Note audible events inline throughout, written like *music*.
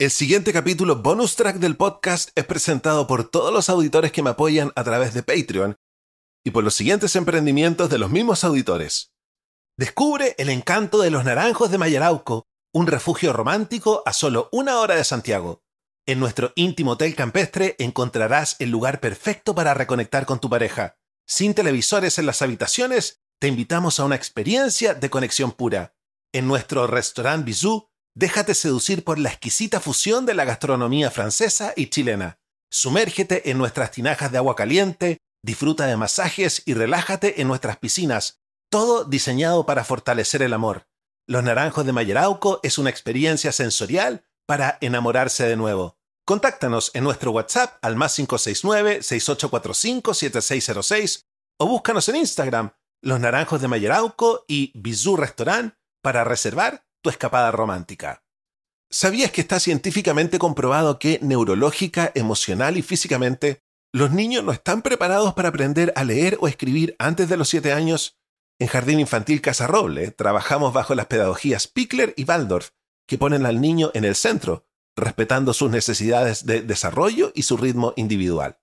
El siguiente capítulo bonus track del podcast es presentado por todos los auditores que me apoyan a través de Patreon y por los siguientes emprendimientos de los mismos auditores. Descubre el encanto de los naranjos de Mayarauco, un refugio romántico a solo una hora de Santiago. En nuestro íntimo hotel campestre encontrarás el lugar perfecto para reconectar con tu pareja. Sin televisores en las habitaciones, te invitamos a una experiencia de conexión pura. En nuestro restaurant Bisou, déjate seducir por la exquisita fusión de la gastronomía francesa y chilena. Sumérgete en nuestras tinajas de agua caliente, disfruta de masajes y relájate en nuestras piscinas, todo diseñado para fortalecer el amor. Los Naranjos de Mayerauco es una experiencia sensorial para enamorarse de nuevo. Contáctanos en nuestro WhatsApp al más 569-6845-7606 o búscanos en Instagram, Los Naranjos de Mayerauco y Bizú Restaurant para reservar tu escapada romántica. ¿Sabías que está científicamente comprobado que neurológica, emocional y físicamente los niños no están preparados para aprender a leer o escribir antes de los 7 años? En Jardín Infantil Casa Roble trabajamos bajo las pedagogías Pickler y Waldorf, que ponen al niño en el centro, respetando sus necesidades de desarrollo y su ritmo individual.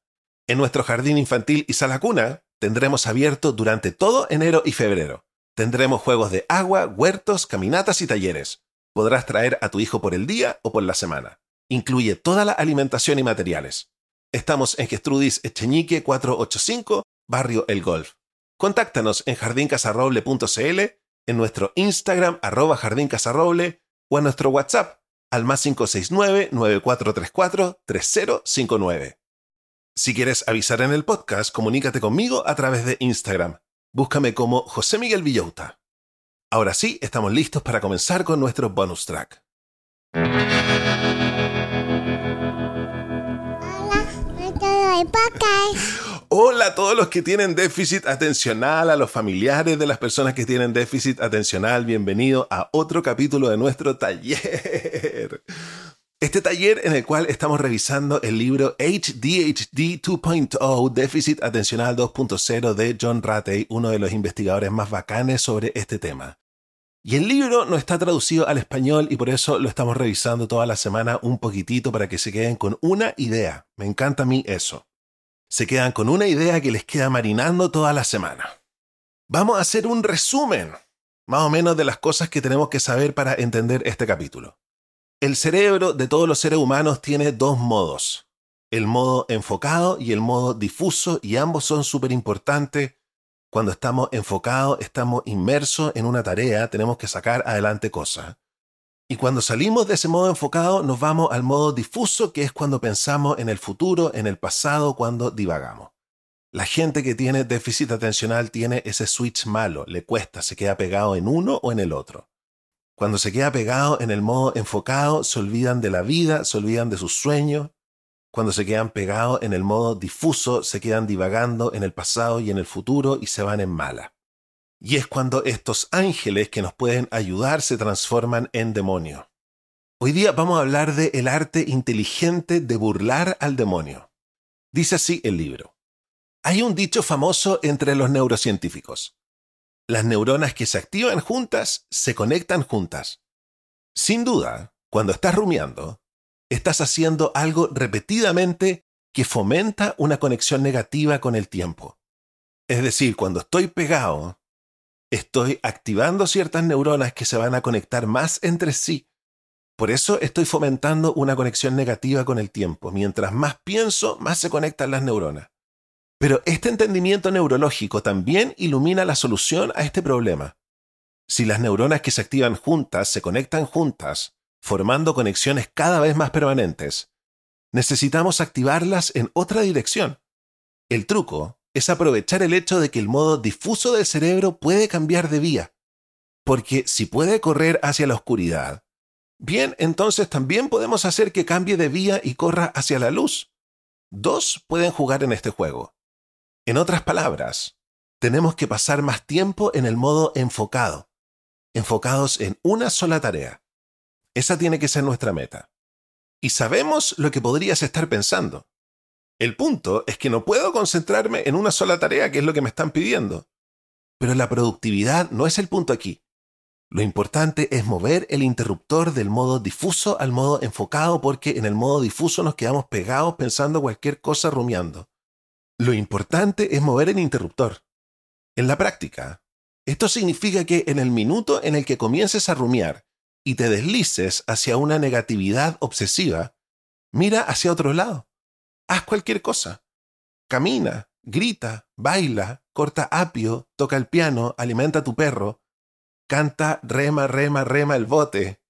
En nuestro jardín infantil y sala cuna tendremos abierto durante todo enero y febrero. Tendremos juegos de agua, huertos, caminatas y talleres. Podrás traer a tu hijo por el día o por la semana. Incluye toda la alimentación y materiales. Estamos en Gestrudis Echeñique 485, Barrio El Golf. Contáctanos en jardincasarroble.cl, en nuestro Instagram arroba jardincasarroble o en nuestro WhatsApp al más 569-9434-3059. Si quieres avisar en el podcast, comunícate conmigo a través de Instagram. Búscame como José Miguel Villauta. Ahora sí, estamos listos para comenzar con nuestro bonus track. Hola a todos los que tienen déficit atencional, a los familiares de las personas que tienen déficit atencional, bienvenido a otro capítulo de nuestro taller. Este taller en el cual estamos revisando el libro HDHD 2.0, Déficit Atencional 2.0 de John Ratey, uno de los investigadores más bacanes sobre este tema. Y el libro no está traducido al español y por eso lo estamos revisando toda la semana un poquitito para que se queden con una idea. Me encanta a mí eso se quedan con una idea que les queda marinando toda la semana. Vamos a hacer un resumen, más o menos, de las cosas que tenemos que saber para entender este capítulo. El cerebro de todos los seres humanos tiene dos modos, el modo enfocado y el modo difuso, y ambos son súper importantes. Cuando estamos enfocados, estamos inmersos en una tarea, tenemos que sacar adelante cosas. Y cuando salimos de ese modo enfocado, nos vamos al modo difuso, que es cuando pensamos en el futuro, en el pasado, cuando divagamos. La gente que tiene déficit atencional tiene ese switch malo, le cuesta, se queda pegado en uno o en el otro. Cuando se queda pegado en el modo enfocado, se olvidan de la vida, se olvidan de sus sueños. Cuando se quedan pegados en el modo difuso, se quedan divagando en el pasado y en el futuro y se van en mala. Y es cuando estos ángeles que nos pueden ayudar se transforman en demonio. Hoy día vamos a hablar de el arte inteligente de burlar al demonio. Dice así el libro. Hay un dicho famoso entre los neurocientíficos. Las neuronas que se activan juntas se conectan juntas. Sin duda, cuando estás rumiando, estás haciendo algo repetidamente que fomenta una conexión negativa con el tiempo. Es decir, cuando estoy pegado, estoy activando ciertas neuronas que se van a conectar más entre sí. Por eso estoy fomentando una conexión negativa con el tiempo. Mientras más pienso, más se conectan las neuronas. Pero este entendimiento neurológico también ilumina la solución a este problema. Si las neuronas que se activan juntas se conectan juntas, formando conexiones cada vez más permanentes, necesitamos activarlas en otra dirección. El truco es aprovechar el hecho de que el modo difuso del cerebro puede cambiar de vía. Porque si puede correr hacia la oscuridad, bien, entonces también podemos hacer que cambie de vía y corra hacia la luz. Dos pueden jugar en este juego. En otras palabras, tenemos que pasar más tiempo en el modo enfocado, enfocados en una sola tarea. Esa tiene que ser nuestra meta. Y sabemos lo que podrías estar pensando. El punto es que no puedo concentrarme en una sola tarea, que es lo que me están pidiendo. Pero la productividad no es el punto aquí. Lo importante es mover el interruptor del modo difuso al modo enfocado porque en el modo difuso nos quedamos pegados pensando cualquier cosa rumiando. Lo importante es mover el interruptor. En la práctica, esto significa que en el minuto en el que comiences a rumiar y te deslices hacia una negatividad obsesiva, mira hacia otro lado. Haz cualquier cosa. Camina, grita, baila, corta apio, toca el piano, alimenta a tu perro, canta, rema, rema, rema el bote,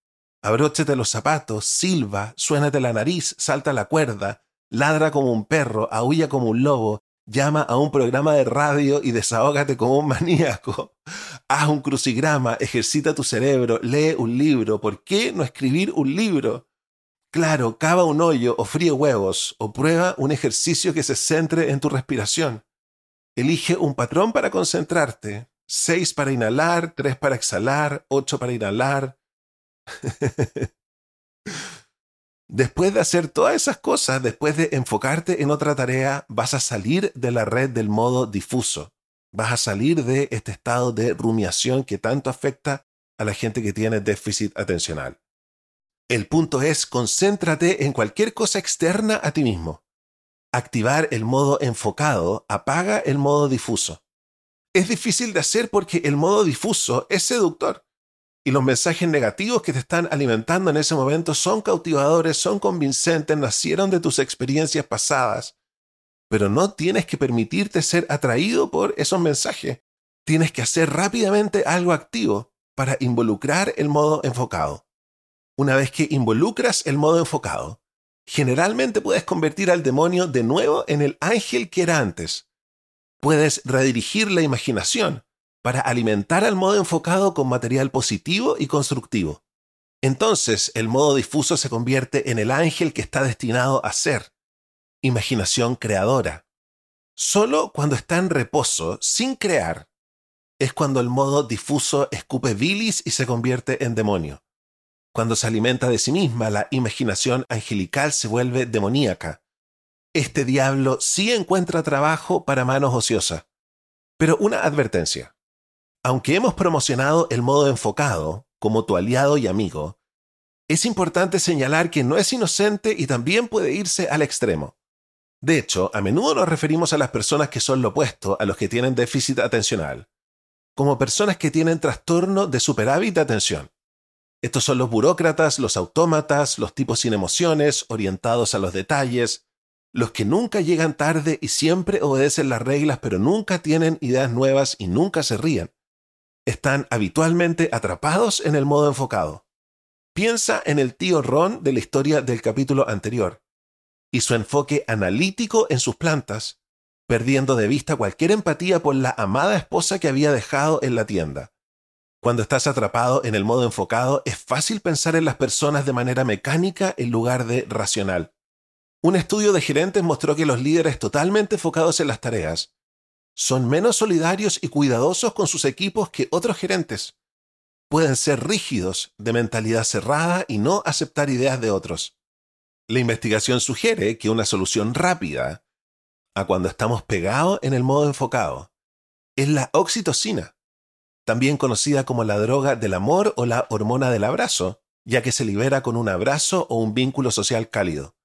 abróchete los zapatos, silba, suénate la nariz, salta la cuerda, ladra como un perro, aúlla como un lobo, llama a un programa de radio y desahógate como un *laughs* maníaco. Haz un crucigrama, ejercita tu cerebro, lee un libro. ¿Por qué no escribir un libro? Claro, cava un hoyo o fríe huevos o prueba un ejercicio que se centre en tu respiración. Elige un patrón para concentrarte. Seis para inhalar, tres para exhalar, ocho para inhalar. *laughs* después de hacer todas esas cosas, después de enfocarte en otra tarea, vas a salir de la red del modo difuso. Vas a salir de este estado de rumiación que tanto afecta a la gente que tiene déficit atencional. El punto es, concéntrate en cualquier cosa externa a ti mismo. Activar el modo enfocado apaga el modo difuso. Es difícil de hacer porque el modo difuso es seductor y los mensajes negativos que te están alimentando en ese momento son cautivadores, son convincentes, nacieron de tus experiencias pasadas. Pero no tienes que permitirte ser atraído por esos mensajes. Tienes que hacer rápidamente algo activo para involucrar el modo enfocado. Una vez que involucras el modo enfocado, generalmente puedes convertir al demonio de nuevo en el ángel que era antes. Puedes redirigir la imaginación para alimentar al modo enfocado con material positivo y constructivo. Entonces el modo difuso se convierte en el ángel que está destinado a ser. Imaginación creadora. Solo cuando está en reposo, sin crear, es cuando el modo difuso escupe bilis y se convierte en demonio. Cuando se alimenta de sí misma, la imaginación angelical se vuelve demoníaca. Este diablo sí encuentra trabajo para manos ociosas. Pero una advertencia. Aunque hemos promocionado el modo enfocado como tu aliado y amigo, es importante señalar que no es inocente y también puede irse al extremo. De hecho, a menudo nos referimos a las personas que son lo opuesto a los que tienen déficit atencional, como personas que tienen trastorno de superávit de atención. Estos son los burócratas, los autómatas, los tipos sin emociones, orientados a los detalles, los que nunca llegan tarde y siempre obedecen las reglas pero nunca tienen ideas nuevas y nunca se ríen. Están habitualmente atrapados en el modo enfocado. Piensa en el tío Ron de la historia del capítulo anterior y su enfoque analítico en sus plantas, perdiendo de vista cualquier empatía por la amada esposa que había dejado en la tienda. Cuando estás atrapado en el modo enfocado, es fácil pensar en las personas de manera mecánica en lugar de racional. Un estudio de gerentes mostró que los líderes totalmente enfocados en las tareas son menos solidarios y cuidadosos con sus equipos que otros gerentes. Pueden ser rígidos, de mentalidad cerrada y no aceptar ideas de otros. La investigación sugiere que una solución rápida a cuando estamos pegados en el modo enfocado es la oxitocina también conocida como la droga del amor o la hormona del abrazo, ya que se libera con un abrazo o un vínculo social cálido.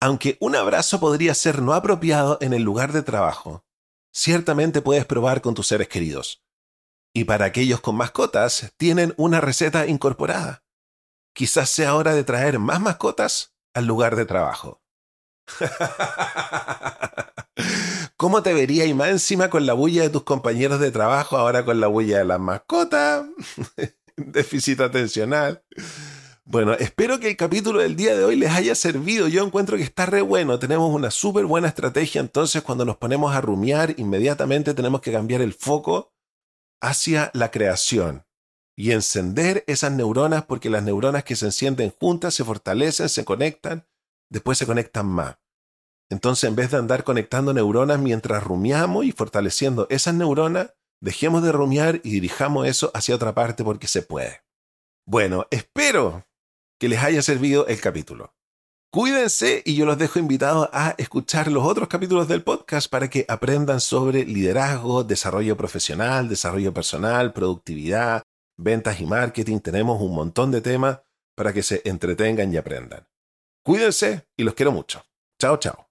Aunque un abrazo podría ser no apropiado en el lugar de trabajo, ciertamente puedes probar con tus seres queridos. Y para aquellos con mascotas, tienen una receta incorporada. Quizás sea hora de traer más mascotas al lugar de trabajo. *laughs* ¿Cómo te vería y más encima con la bulla de tus compañeros de trabajo, ahora con la bulla de las mascotas? *laughs* Déficit atencional. Bueno, espero que el capítulo del día de hoy les haya servido. Yo encuentro que está re bueno. Tenemos una súper buena estrategia. Entonces, cuando nos ponemos a rumiar, inmediatamente tenemos que cambiar el foco hacia la creación y encender esas neuronas porque las neuronas que se encienden juntas se fortalecen, se conectan, después se conectan más. Entonces, en vez de andar conectando neuronas mientras rumiamos y fortaleciendo esas neuronas, dejemos de rumiar y dirijamos eso hacia otra parte porque se puede. Bueno, espero que les haya servido el capítulo. Cuídense y yo los dejo invitados a escuchar los otros capítulos del podcast para que aprendan sobre liderazgo, desarrollo profesional, desarrollo personal, productividad, ventas y marketing, tenemos un montón de temas para que se entretengan y aprendan. Cuídense y los quiero mucho. Chao, chao.